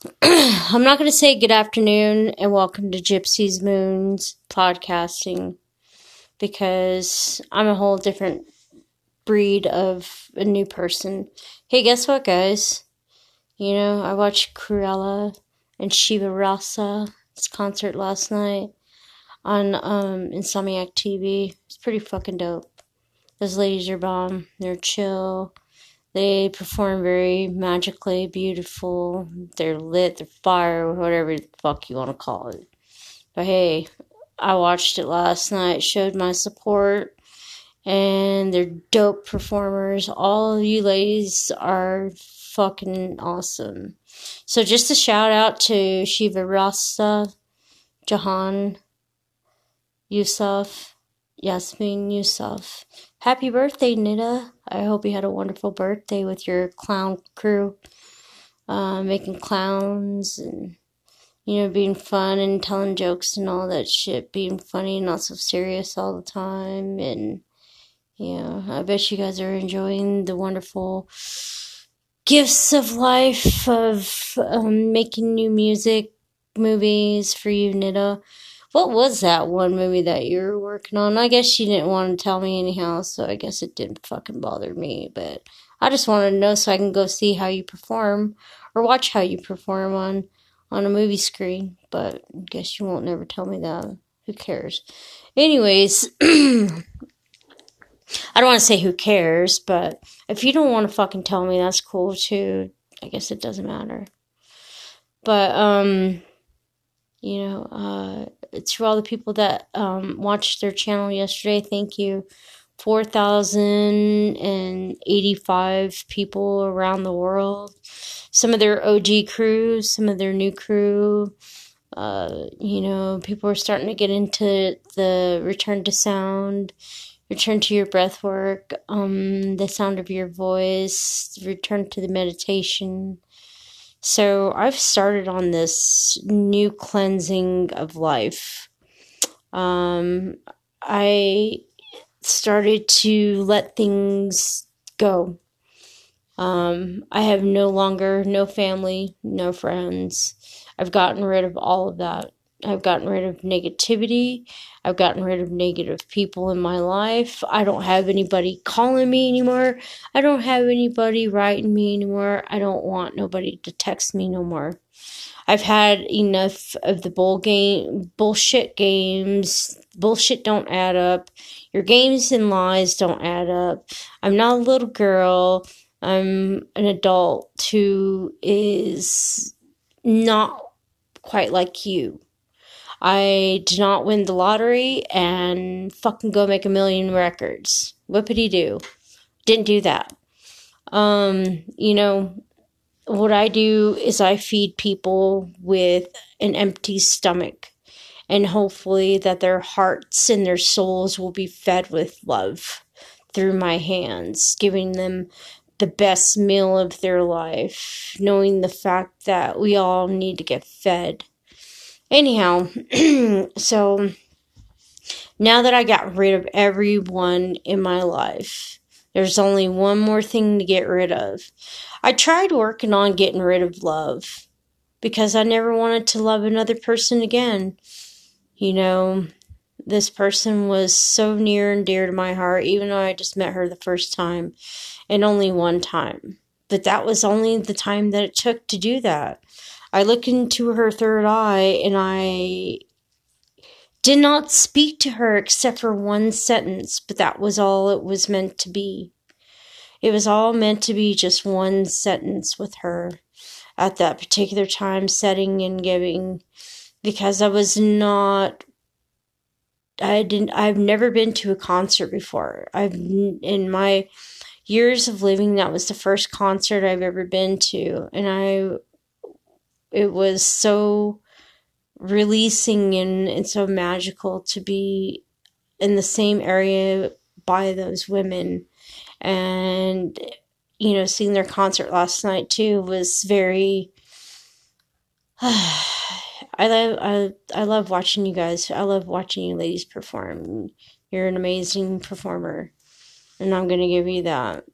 I'm not going to say good afternoon and welcome to Gypsy's Moons podcasting because I'm a whole different breed of a new person. Hey, guess what, guys? You know, I watched Krewella and Shiva Rasa's concert last night on um, Insomniac TV. It's pretty fucking dope. Those ladies are bomb. They're chill. They perform very magically beautiful. They're lit, they're fire, whatever the fuck you want to call it. But hey, I watched it last night, showed my support, and they're dope performers. All of you ladies are fucking awesome. So just a shout out to Shiva Rasa, Jahan, Yousaf, Yasmine Yousaf. Happy birthday, Nita. I hope you had a wonderful birthday with your clown crew. Uh, making clowns and, you know, being fun and telling jokes and all that shit. Being funny, not so serious all the time. And, yeah, I bet you guys are enjoying the wonderful gifts of life of um, making new music, movies for you, Nita. What was that one movie that you were working on? I guess she didn't want to tell me anyhow, so I guess it didn't fucking bother me. But I just wanted to know so I can go see how you perform or watch how you perform on on a movie screen. But I guess you won't never tell me that. Who cares? Anyways, I don't want to say who cares, but if you don't want to fucking tell me, that's cool too. I guess it doesn't matter. But um you know, uh to all the people that um, watched their channel yesterday, thank you. 4,085 people around the world. Some of their OG crews, some of their new crew. Uh, you know, people are starting to get into the return to sound, return to your breath work, um, the sound of your voice, return to the meditation so I've started on this new cleansing of life. Um, I started to let things go. Um, I have no longer no family, no friends. I've gotten rid of all of that. I've gotten rid of negativity. I've gotten rid of negative people in my life. I don't have anybody calling me anymore. I don't have anybody writing me anymore. I don't want nobody to text me no more. I've had enough of the bull game bullshit games. Bullshit don't add up. Your games and lies don't add up. I'm not a little girl. I'm an adult who is not quite like you. I did not win the lottery and fucking go make a million records. Whippity do. Didn't do that. Um, you know, what I do is I feed people with an empty stomach and hopefully that their hearts and their souls will be fed with love through my hands, giving them the best meal of their life, knowing the fact that we all need to get fed Anyhow, so now that I got rid of everyone in my life, there's only one more thing to get rid of. I tried working on getting rid of love because I never wanted to love another person again. You know, this person was so near and dear to my heart, even though I just met her the first time and only one time. But that was only the time that it took to do that. I looked into her third eye and I did not speak to her except for one sentence, but that was all it was meant to be. It was all meant to be just one sentence with her at that particular time, setting and giving, because I was not. I didn't. I've never been to a concert before. I've in my years of living, that was the first concert I've ever been to, and I it was so releasing and, and so magical to be in the same area by those women and you know seeing their concert last night too was very I love I, I love watching you guys. I love watching you ladies perform. You're an amazing performer. And I'm gonna give you that.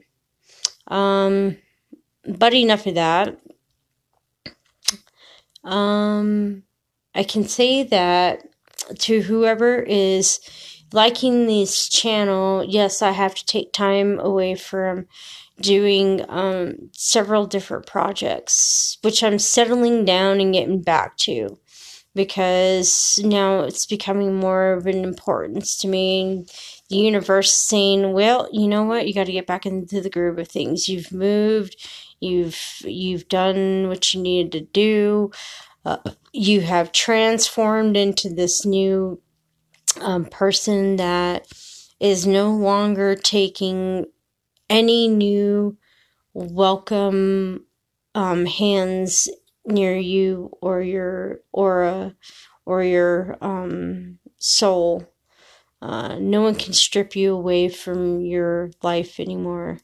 Um but enough of that. Um, I can say that to whoever is liking this channel, yes, I have to take time away from doing um, several different projects, which I'm settling down and getting back to because now it's becoming more of an importance to me. The universe saying, "Well, you know what? You got to get back into the groove of things. You've moved, you've you've done what you needed to do. Uh, you have transformed into this new um, person that is no longer taking any new welcome um, hands near you or your aura or your um, soul. Uh, no one can strip you away from your life anymore.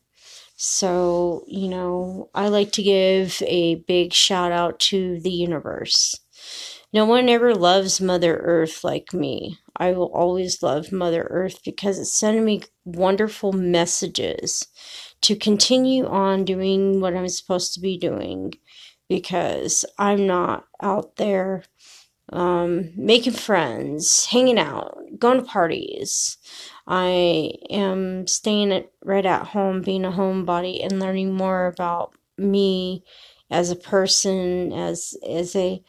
So, you know, I like to give a big shout out to the universe. No one ever loves Mother Earth like me. I will always love Mother Earth because it's sending me wonderful messages to continue on doing what I'm supposed to be doing because I'm not out there um, making friends, hanging out, going to parties. I am staying at, right at home, being a homebody, and learning more about me as a person, as as a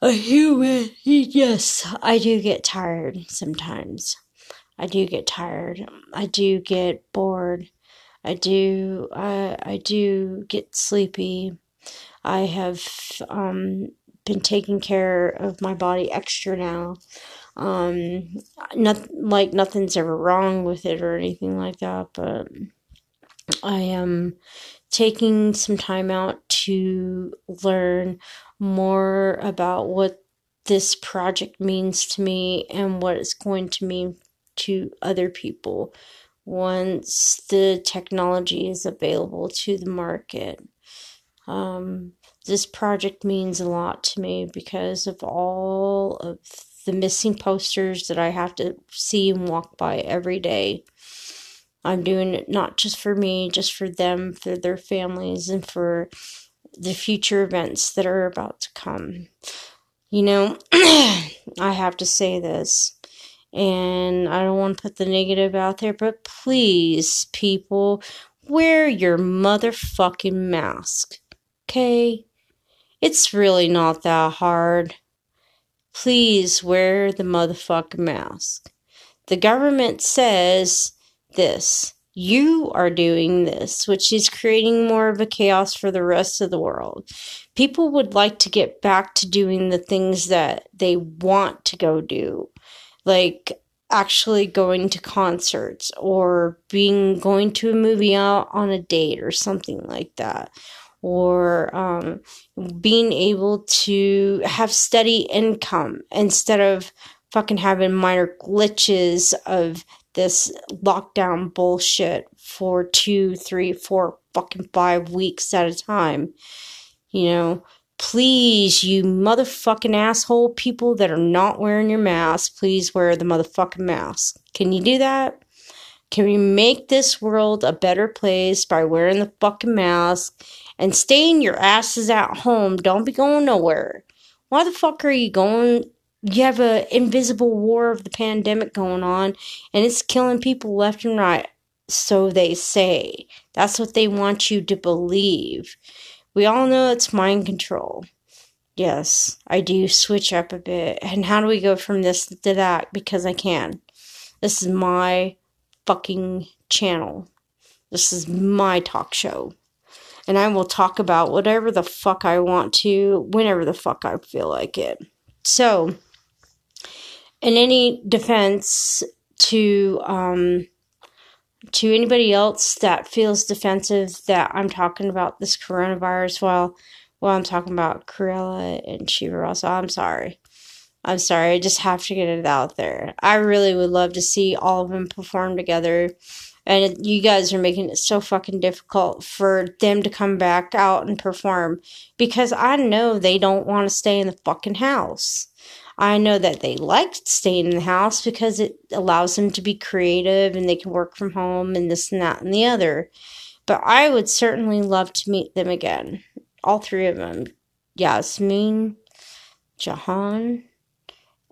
a human. Yes, I do get tired sometimes. I do get tired. I do get bored. I do. I I do get sleepy. I have um, been taking care of my body extra now. Um, not like nothing's ever wrong with it or anything like that, but I am taking some time out to learn more about what this project means to me and what it's going to mean to other people once the technology is available to the market. Um, this project means a lot to me because of all of the missing posters that I have to see and walk by every day. I'm doing it not just for me, just for them, for their families, and for the future events that are about to come. You know, I have to say this, and I don't want to put the negative out there, but please, people, wear your motherfucking mask. Okay? It's really not that hard. Please wear the motherfucking mask. The government says this. You are doing this, which is creating more of a chaos for the rest of the world. People would like to get back to doing the things that they want to go do, like actually going to concerts or being going to a movie out on a date or something like that or um, being able to have steady income instead of fucking having minor glitches of this lockdown bullshit for two, three, four, fucking five weeks at a time. You know, please, you motherfucking asshole people that are not wearing your mask, please wear the motherfucking mask. Can you do that? Can we make this world a better place by wearing the fucking mask and staying your asses at home? Don't be going nowhere. Why the fuck are you going? You have a invisible war of the pandemic going on, and it's killing people left and right. So they say. That's what they want you to believe. We all know it's mind control. Yes, I do switch up a bit. And how do we go from this to that? Because I can. This is my fucking channel. This is my talk show. And I will talk about whatever the fuck I want to, whenever the fuck I feel like it. So, in any defense to um, to anybody else that feels defensive that I'm talking about this coronavirus while while I'm talking about Krewella and Chivas Regal, I'm sorry. I'm sorry, I just have to get it out there. I really would love to see all of them perform together. And you guys are making it so fucking difficult for them to come back out and perform because I know they don't want to stay in the fucking house. I know that they like staying in the house because it allows them to be creative and they can work from home and this and that and the other. But I would certainly love to meet them again, all three of them, Yasmine Jahan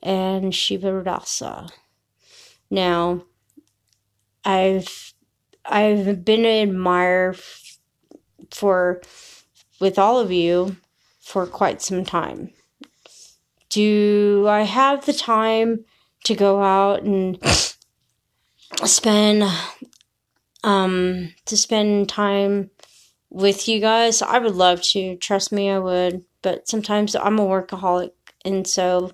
and Shiva Rasa. Now, I've I've been an admirer for with all of you for quite some time. Do I have the time to go out and spend um to spend time with you guys? I would love to. Trust me, I would. But sometimes I'm a workaholic and so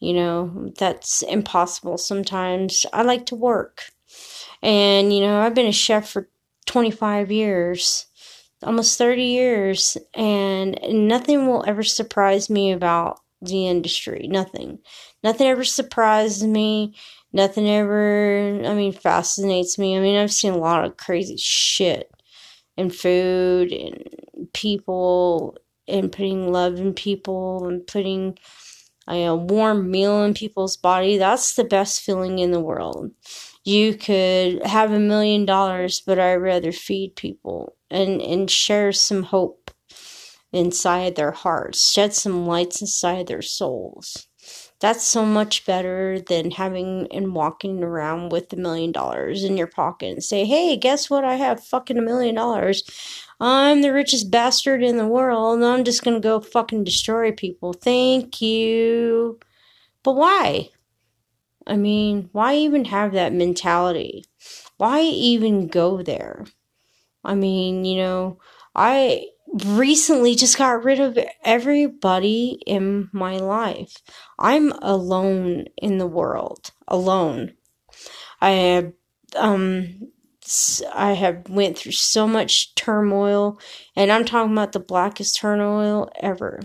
you know, that's impossible sometimes. I like to work. And, you know, I've been a chef for 25 years, almost 30 years, and nothing will ever surprise me about the industry. Nothing. Nothing ever surprises me. Nothing ever, I mean, fascinates me. I mean, I've seen a lot of crazy shit in food and people and putting love in people and putting a warm meal in people's body, that's the best feeling in the world. You could have a million dollars, but I'd rather feed people and, and share some hope inside their hearts, shed some lights inside their souls. That's so much better than having and walking around with a million dollars in your pocket and say, hey, guess what? I have fucking a million dollars. I'm the richest bastard in the world and I'm just gonna go fucking destroy people. Thank you. But why? I mean, why even have that mentality? Why even go there? I mean, you know, I recently just got rid of everybody in my life. I'm alone in the world, alone. I have um I have went through so much turmoil, and I'm talking about the blackest turmoil ever.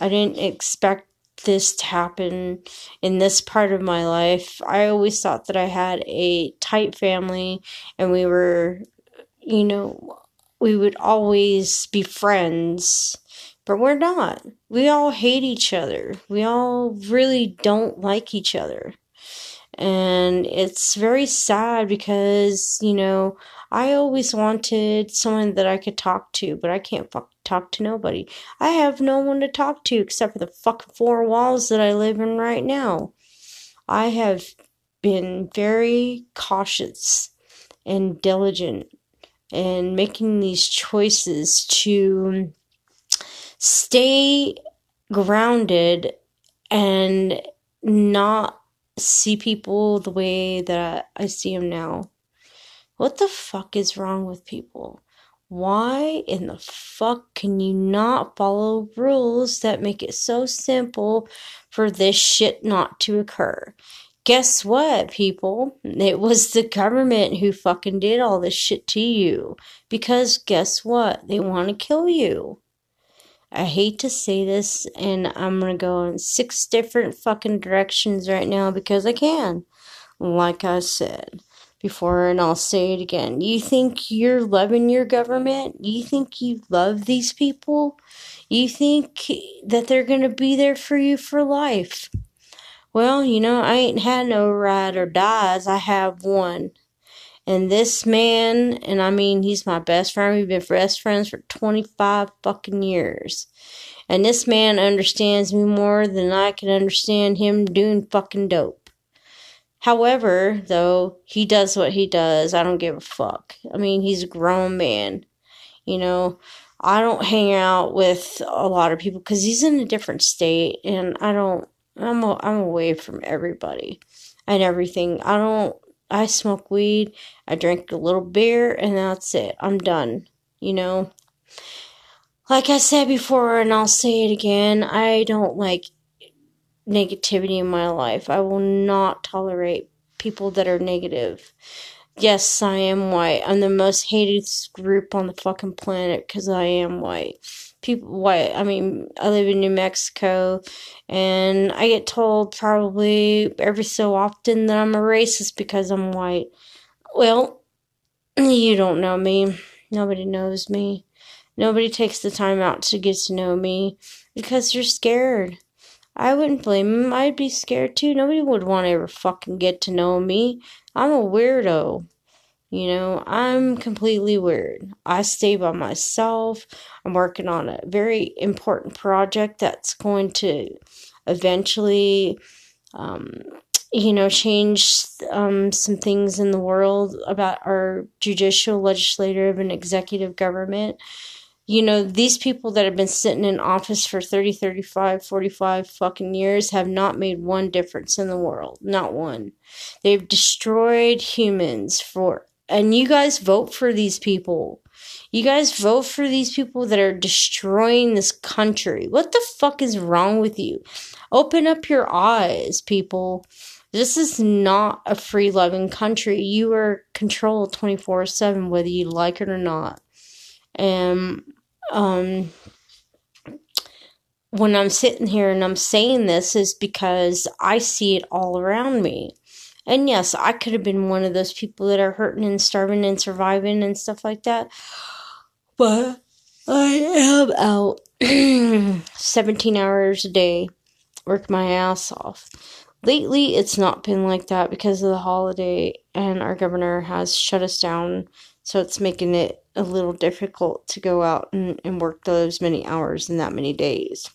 I didn't expect this to happen in this part of my life. I always thought that I had a tight family and we were, you know, we would always be friends, but we're not. We all hate each other. We all really don't like each other. And it's very sad because, you know, I always wanted someone that I could talk to, but I can't fuck talk to nobody. I have no one to talk to except for the fucking four walls that I live in right now. I have been very cautious and diligent in making these choices to stay grounded and not see people the way that I see them now. What the fuck is wrong with people? Why in the fuck can you not follow rules that make it so simple for this shit not to occur? Guess what, people? It was the government who fucking did all this shit to you. Because guess what? They want to kill you. I hate to say this, and I'm gonna go in six different fucking directions right now because I can. Like I said before, and I'll say it again. You think you're loving your government? You think you love these people? You think that they're gonna be there for you for life? Well, you know, I ain't had no ride or dies. I have one. And this man, and I mean, he's my best friend. We've been best friends for 25 fucking years. And this man understands me more than I can understand him doing fucking dope. However, though, he does what he does. I don't give a fuck. I mean, he's a grown man. You know, I don't hang out with a lot of people because he's in a different state and I don't, I'm, a, I'm away from everybody and everything. I don't I smoke weed, I drink a little beer, and that's it. I'm done. You know? Like I said before, and I'll say it again, I don't like negativity in my life. I will not tolerate people that are negative. Yes, I am white. I'm the most hated group on the fucking planet because I am white people white i mean i live in new mexico and i get told probably every so often that i'm a racist because i'm white well you don't know me nobody knows me nobody takes the time out to get to know me because you're scared i wouldn't blame him. i'd be scared too nobody would want to ever fucking get to know me i'm a weirdo You know, I'm completely weird. I stay by myself. I'm working on a very important project that's going to eventually, um, you know, change um, some things in the world about our judicial, legislative, and executive government. You know, these people that have been sitting in office for 30, 35, 45 fucking years have not made one difference in the world. Not one. They've destroyed humans for and you guys vote for these people. You guys vote for these people that are destroying this country. What the fuck is wrong with you? Open up your eyes, people. This is not a free loving country. You are controlled 24 7, whether you like it or not. And, um, when I'm sitting here and I'm saying this is because I see it all around me. And yes, I could have been one of those people that are hurting and starving and surviving and stuff like that. But I am out 17 hours a day, work my ass off. Lately, it's not been like that because of the holiday, and our governor has shut us down, so it's making it a little difficult to go out and, and work those many hours in that many days.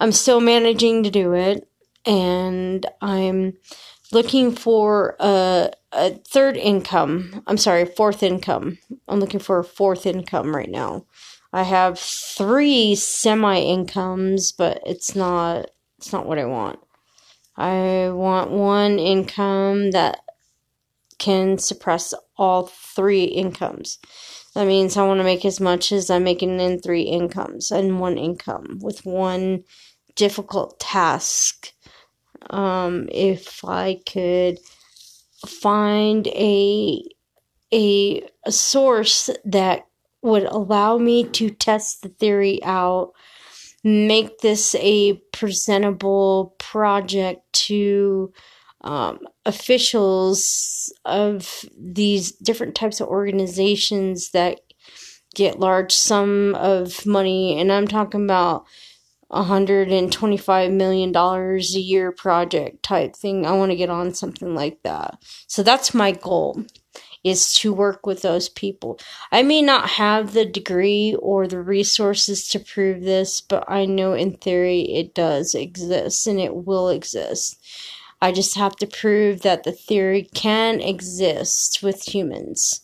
I'm still managing to do it, and I'm looking for a, a third income. I'm sorry, fourth income. I'm looking for a fourth income right now. I have three semi incomes, but it's not it's not what I want. I want one income that can suppress all three incomes. That means I want to make as much as I'm making in three incomes and one income with one difficult task um, if I could find a, a a source that would allow me to test the theory out, make this a presentable project to um, officials of these different types of organizations that get large sum of money, and I'm talking about 125 million dollars a year project type thing. I want to get on something like that. So that's my goal is to work with those people. I may not have the degree or the resources to prove this, but I know in theory it does exist and it will exist. I just have to prove that the theory can exist with humans.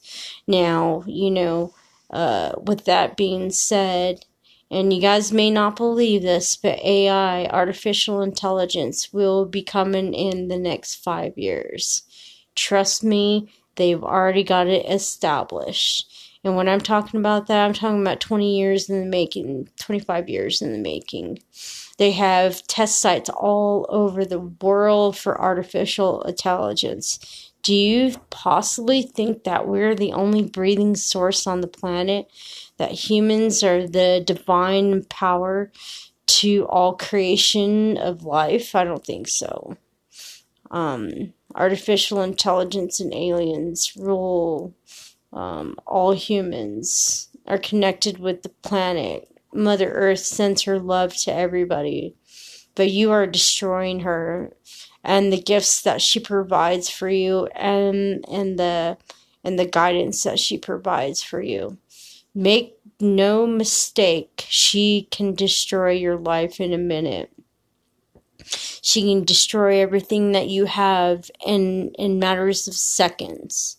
Now, you know, uh, with that being said, and you guys may not believe this, but AI, artificial intelligence, will be coming in the next five years. Trust me, they've already got it established. And when I'm talking about that, I'm talking about 20 years in the making, 25 years in the making. They have test sites all over the world for artificial intelligence. Do you possibly think that we're the only breathing source on the planet? That humans are the divine power to all creation of life? I don't think so. Um, artificial intelligence and aliens rule um, all humans, are connected with the planet. Mother Earth sends her love to everybody, but you are destroying her and the gifts that she provides for you and and the and the guidance that she provides for you. Make no mistake, she can destroy your life in a minute. She can destroy everything that you have in in matters of seconds.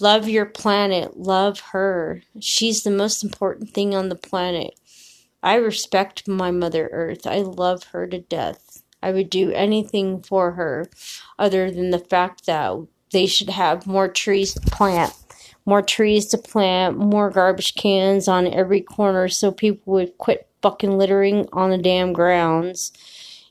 Love your planet, love her. She's the most important thing on the planet. I respect my Mother Earth. I love her to death. I would do anything for her other than the fact that they should have more trees to plant, more trees to plant, more garbage cans on every corner so people would quit fucking littering on the damn grounds.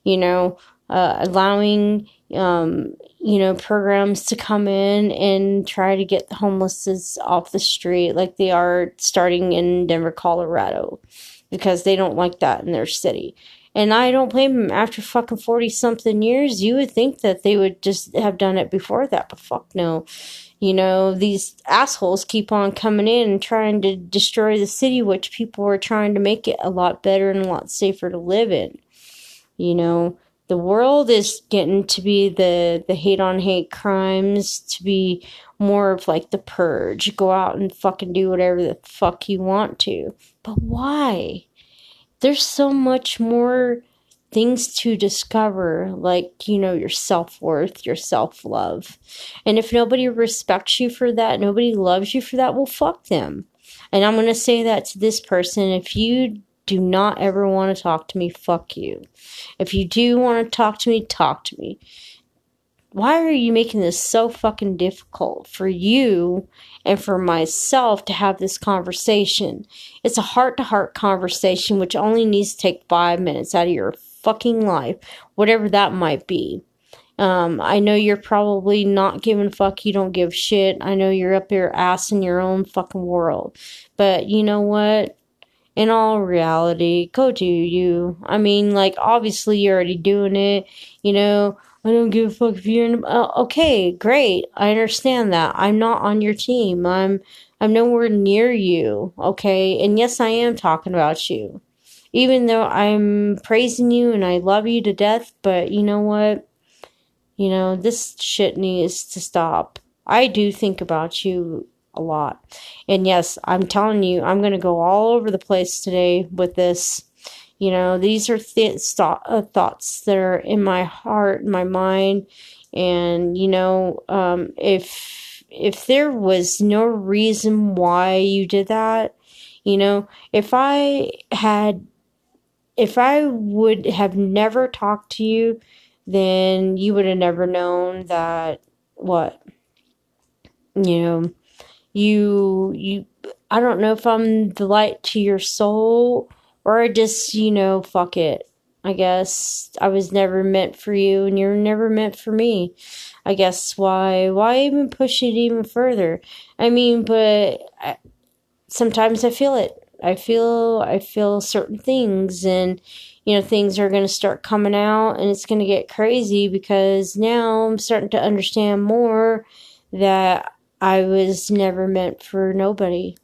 You know, uh, allowing, um, you know, programs to come in and try to get the homeless off the street like they are starting in Denver, Colorado, because they don't like that in their city. And I don't blame them. After fucking 40 something years, you would think that they would just have done it before that, but fuck no. You know, these assholes keep on coming in and trying to destroy the city, which people are trying to make it a lot better and a lot safer to live in. You know, the world is getting to be the the hate on hate crimes to be more of like the purge go out and fucking do whatever the fuck you want to but why there's so much more things to discover like you know your self-worth your self-love and if nobody respects you for that nobody loves you for that well fuck them and i'm going to say that to this person if you do not ever want to talk to me, fuck you. If you do want to talk to me, talk to me. Why are you making this so fucking difficult for you and for myself to have this conversation? It's a heart to heart conversation, which only needs to take five minutes out of your fucking life, whatever that might be. Um, I know you're probably not giving fuck. You don't give shit. I know you're up your ass in your own fucking world. But you know what? in all reality, go do you. I mean, like, obviously you're already doing it. You know, I don't give a fuck if you're in. Uh, okay, great. I understand that. I'm not on your team. I'm. I'm nowhere near you. Okay, and yes, I am talking about you. Even though I'm praising you and I love you to death, but you know what? You know, this shit needs to stop. I do think about you a lot. And yes, I'm telling you, I'm to go all over the place today with this. You know, these are th- uh, thoughts that are in my heart, my mind, and you know, um, if if there was no reason why you did that, you know, if I had, if I would have never talked to you, then you would have never known that what, you know, you you I don't know if I'm the light to your soul or I just, you know, fuck it. I guess I was never meant for you and you're never meant for me. I guess why why even push it even further? I mean, but I, sometimes I feel it. I feel I feel certain things and you know things are going to start coming out and it's going to get crazy because now I'm starting to understand more that I was never meant for nobody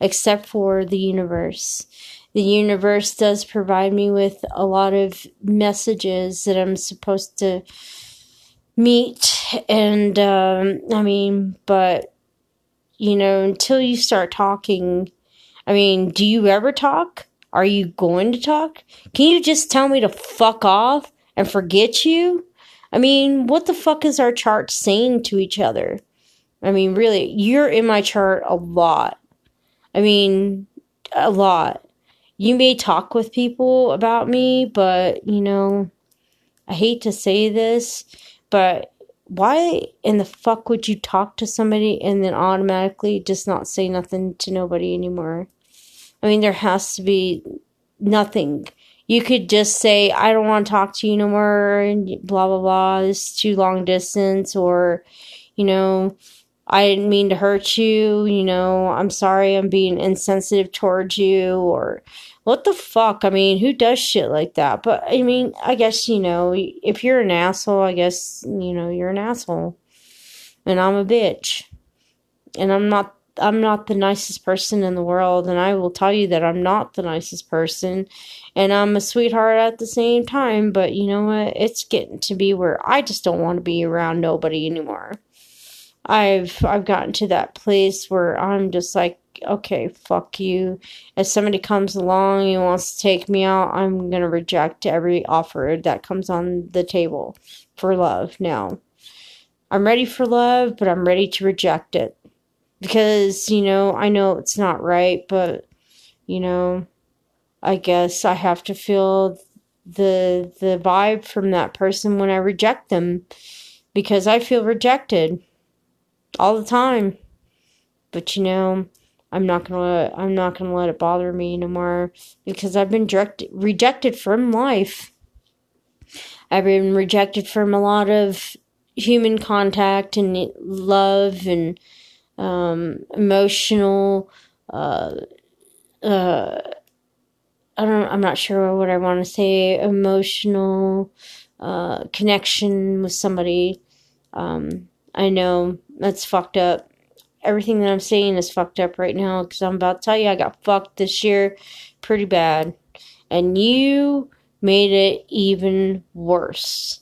except for the universe. The universe does provide me with a lot of messages that I'm supposed to meet. And, um, I mean, but, you know, until you start talking, I mean, do you ever talk? Are you going to talk? Can you just tell me to fuck off and forget you? I mean, what the fuck is our chart saying to each other? I mean, really, you're in my chart a lot. I mean, a lot. You may talk with people about me, but, you know, I hate to say this, but why in the fuck would you talk to somebody and then automatically just not say nothing to nobody anymore? I mean, there has to be nothing. You could just say, I don't want to talk to you no more, and blah, blah, blah. It's too long distance, or, you know, I didn't mean to hurt you, you know, I'm sorry I'm being insensitive towards you, or what the fuck? I mean, who does shit like that? But I mean, I guess, you know, if you're an asshole, I guess, you know, you're an asshole. And I'm a bitch. And I'm not I'm not the nicest person in the world, and I will tell you that I'm not the nicest person, and I'm a sweetheart at the same time. But you know what? It's getting to be where I just don't want to be around nobody anymore. I've I've gotten to that place where I'm just like, okay, fuck you. If somebody comes along and wants to take me out, I'm gonna reject every offer that comes on the table for love now. I'm ready for love, but I'm ready to reject it. Because, you know, I know it's not right, but you know, I guess I have to feel the the vibe from that person when I reject them because I feel rejected all the time. But you know, I'm not gonna I'm not gonna let it bother me anymore because I've been direct, rejected from life. I've been rejected from a lot of human contact and love and um, emotional. Uh, uh, I don't. I'm not sure what I want to say. Emotional uh, connection with somebody. Um, I know that's fucked up. Everything that I'm saying is fucked up right now because I'm about to tell you I got fucked this year pretty bad. And you made it even worse.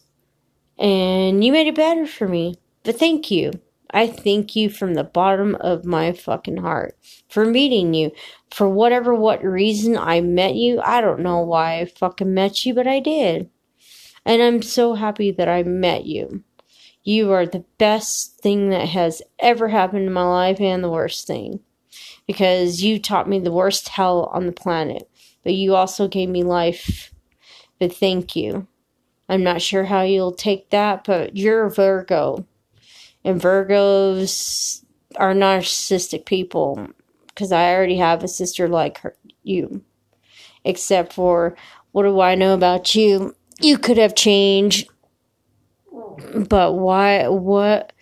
And you made it better for me. But thank you. I thank you from the bottom of my fucking heart for meeting you. For whatever what reason I met you. I don't know why I fucking met you, but I did. And I'm so happy that I met you. You are the best thing that has ever happened in my life and the worst thing. Because you taught me the worst hell on the planet. But you also gave me life. But thank you. I'm not sure how you'll take that, but you're a Virgo. And Virgos are narcissistic people. Because I already have a sister like her, you. Except for, what do I know about you? You could have changed but why what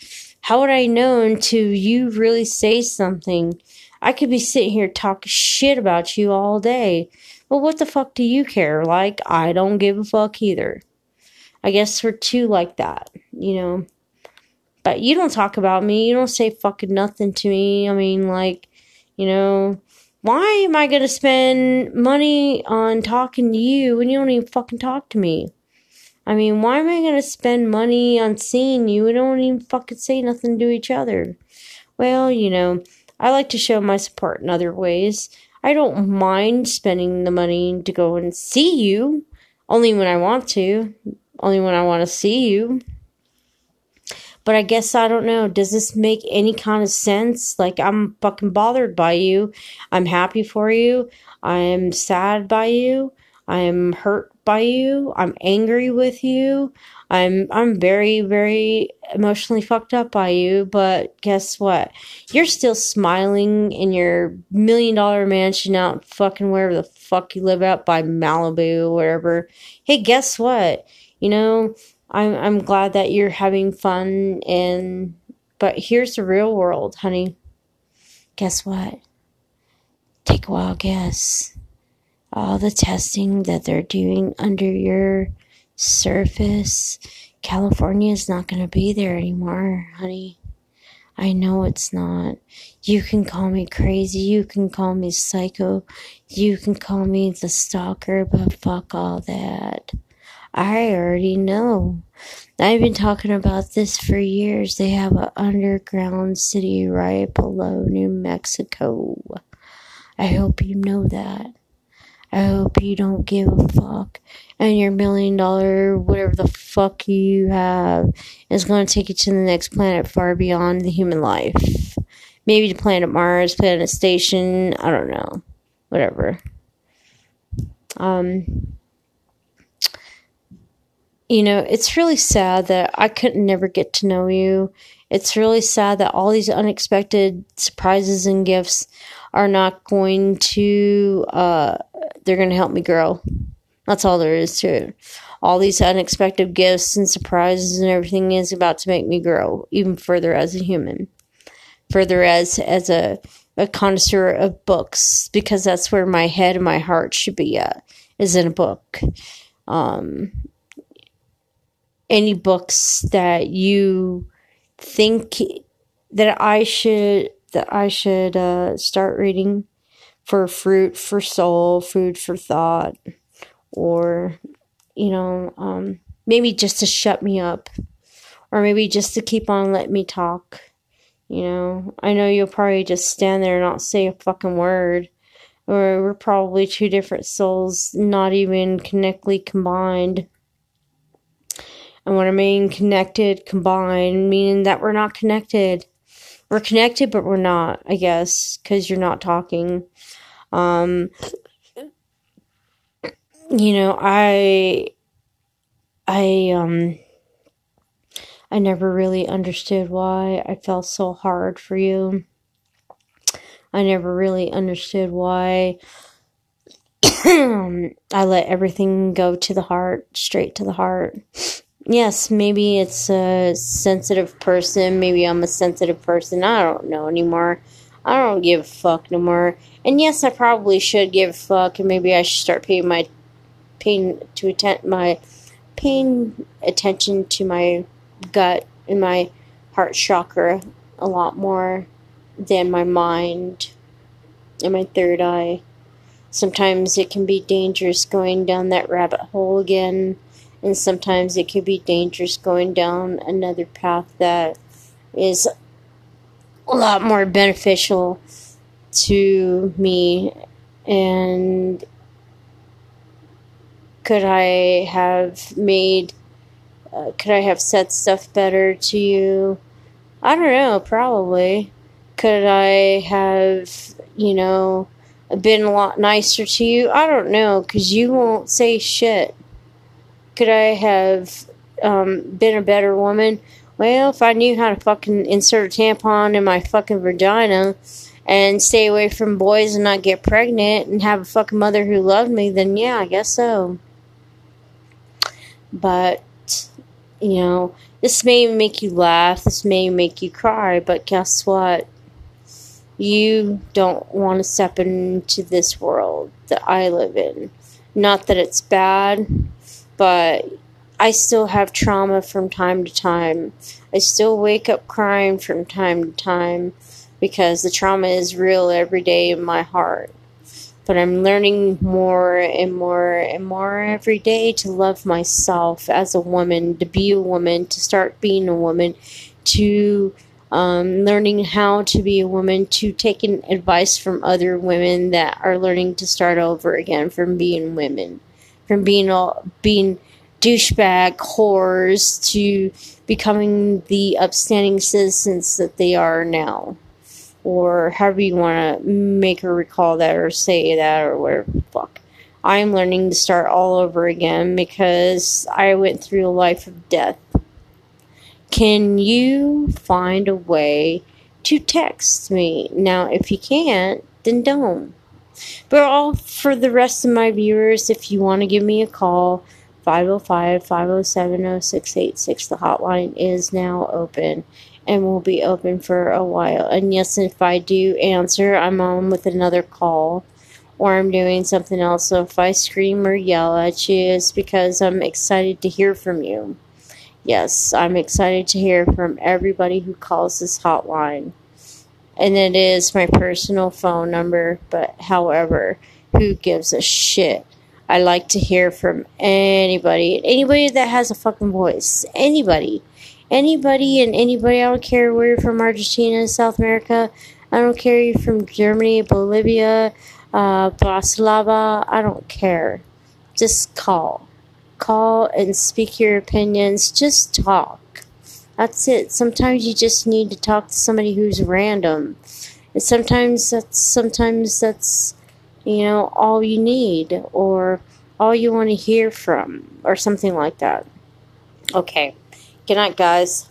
how would I know until you really say something? I could be sitting here talking shit about you all day. But what the fuck do you care? Like, I don't give a fuck either. I guess we're two like that, you know. But you don't talk about me. You don't say fucking nothing to me. I mean, like, you know, why am I gonna spend money on talking to you when you don't even fucking talk to me? I mean, why am I gonna spend money on seeing you? We don't even fucking say nothing to each other. Well, you know, I like to show my support in other ways. I don't mind spending the money to go and see you, only when I want to, only when I want to see you. But I guess I don't know. Does this make any kind of sense? Like, I'm fucking bothered by you. I'm happy for you. I'm sad by you. I'm hurt by you. I'm angry with you. I'm I'm very very emotionally fucked up by you, but guess what? You're still smiling in your million dollar mansion out fucking wherever the fuck you live out by Malibu wherever. Hey, guess what? You know, I'm I'm glad that you're having fun and but here's the real world, honey. Guess what? Take a wild guess all the testing that they're doing under your surface, California is not going to be there anymore, honey. I know it's not. You can call me crazy. You can call me psycho. You can call me the stalker, but fuck all that. I already know. I've been talking about this for years. They have an underground city right below New Mexico. I hope you know that. I hope you don't give a fuck. And your million dollar, whatever the fuck you have, is going to take you to the next planet far beyond the human life. Maybe to planet Mars, planet station, I don't know. Whatever. Um, you know, it's really sad that I couldn't never get to know you. It's really sad that all these unexpected surprises and gifts are not going to uh, they're going to help me grow. That's all there is to it. All these unexpected gifts and surprises and everything is about to make me grow even further as a human, further as as a a connoisseur of books because that's where my head and my heart should be at is in a book. Um, any books that you think that I should that I should uh, start reading for fruit for soul, food for thought, or, you know, um, maybe just to shut me up, or maybe just to keep on letting me talk. You know, I know you'll probably just stand there and not say a fucking word. Or we're probably two different souls, not even connectly combined. And what I mean connected, combined, meaning that we're not connected. We're connected, but we're not, I guess, because you're not talking. Um, you know, I, I, um, I never really understood why I fell so hard for you. I never really understood why I let everything go to the heart, straight to the heart. Yes, maybe it's a sensitive person. Maybe I'm a sensitive person. I don't know anymore. I don't give a fuck no more. And yes, I probably should give a fuck, and maybe I should start paying my paying to attend my paying attention to my gut and my heart chakra a lot more than my mind and my third eye. Sometimes it can be dangerous going down that rabbit hole again, and sometimes it can be dangerous going down another path that is a lot more beneficial to me. And could I have made, uh, could I have said stuff better to you? I don't know, probably. Could I have, you know, been a lot nicer to you? I don't know, because you won't say shit. Could I have um, been a better woman? Well, if I knew how to fucking insert a tampon in my fucking vagina and stay away from boys and not get pregnant and have a fucking mother who loved me, then yeah, I guess so. But, you know, this may make you laugh, this may make you cry, but guess what? You don't want to step into this world that I live in. Not that it's bad, but I still have trauma from time to time. I still wake up crying from time to time because the trauma is real every day in my heart. But I'm learning more and more and more every day to love myself as a woman, to be a woman, to start being a woman, to um, learning how to be a woman, to taking advice from other women that are learning to start over again from being women, from being all being douchebag whores to becoming the upstanding citizens that they are now. Or however you want to make her recall that or say that or whatever. Fuck. I'm learning to start all over again because I went through a life of death. Can you find a way to text me? Now, if you can't, then don't. But all for the rest of my viewers, if you want to give me a call, 505 507 0686. The hotline is now open and will be open for a while. And yes, if I do answer, I'm on with another call or I'm doing something else. So if I scream or yell at you, it's because I'm excited to hear from you. Yes, I'm excited to hear from everybody who calls this hotline. And it is my personal phone number, but however, who gives a shit? I like to hear from anybody, anybody that has a fucking voice, anybody, anybody, and anybody. I don't care where you're from, Argentina, South America. I don't care you're from Germany, Bolivia, uh, Bratislava. I don't care. Just call, call and speak your opinions. Just talk. That's it. Sometimes you just need to talk to somebody who's random, and sometimes that's sometimes that's you know, all you need or all you want to hear from or something like that. Okay. Good night, guys.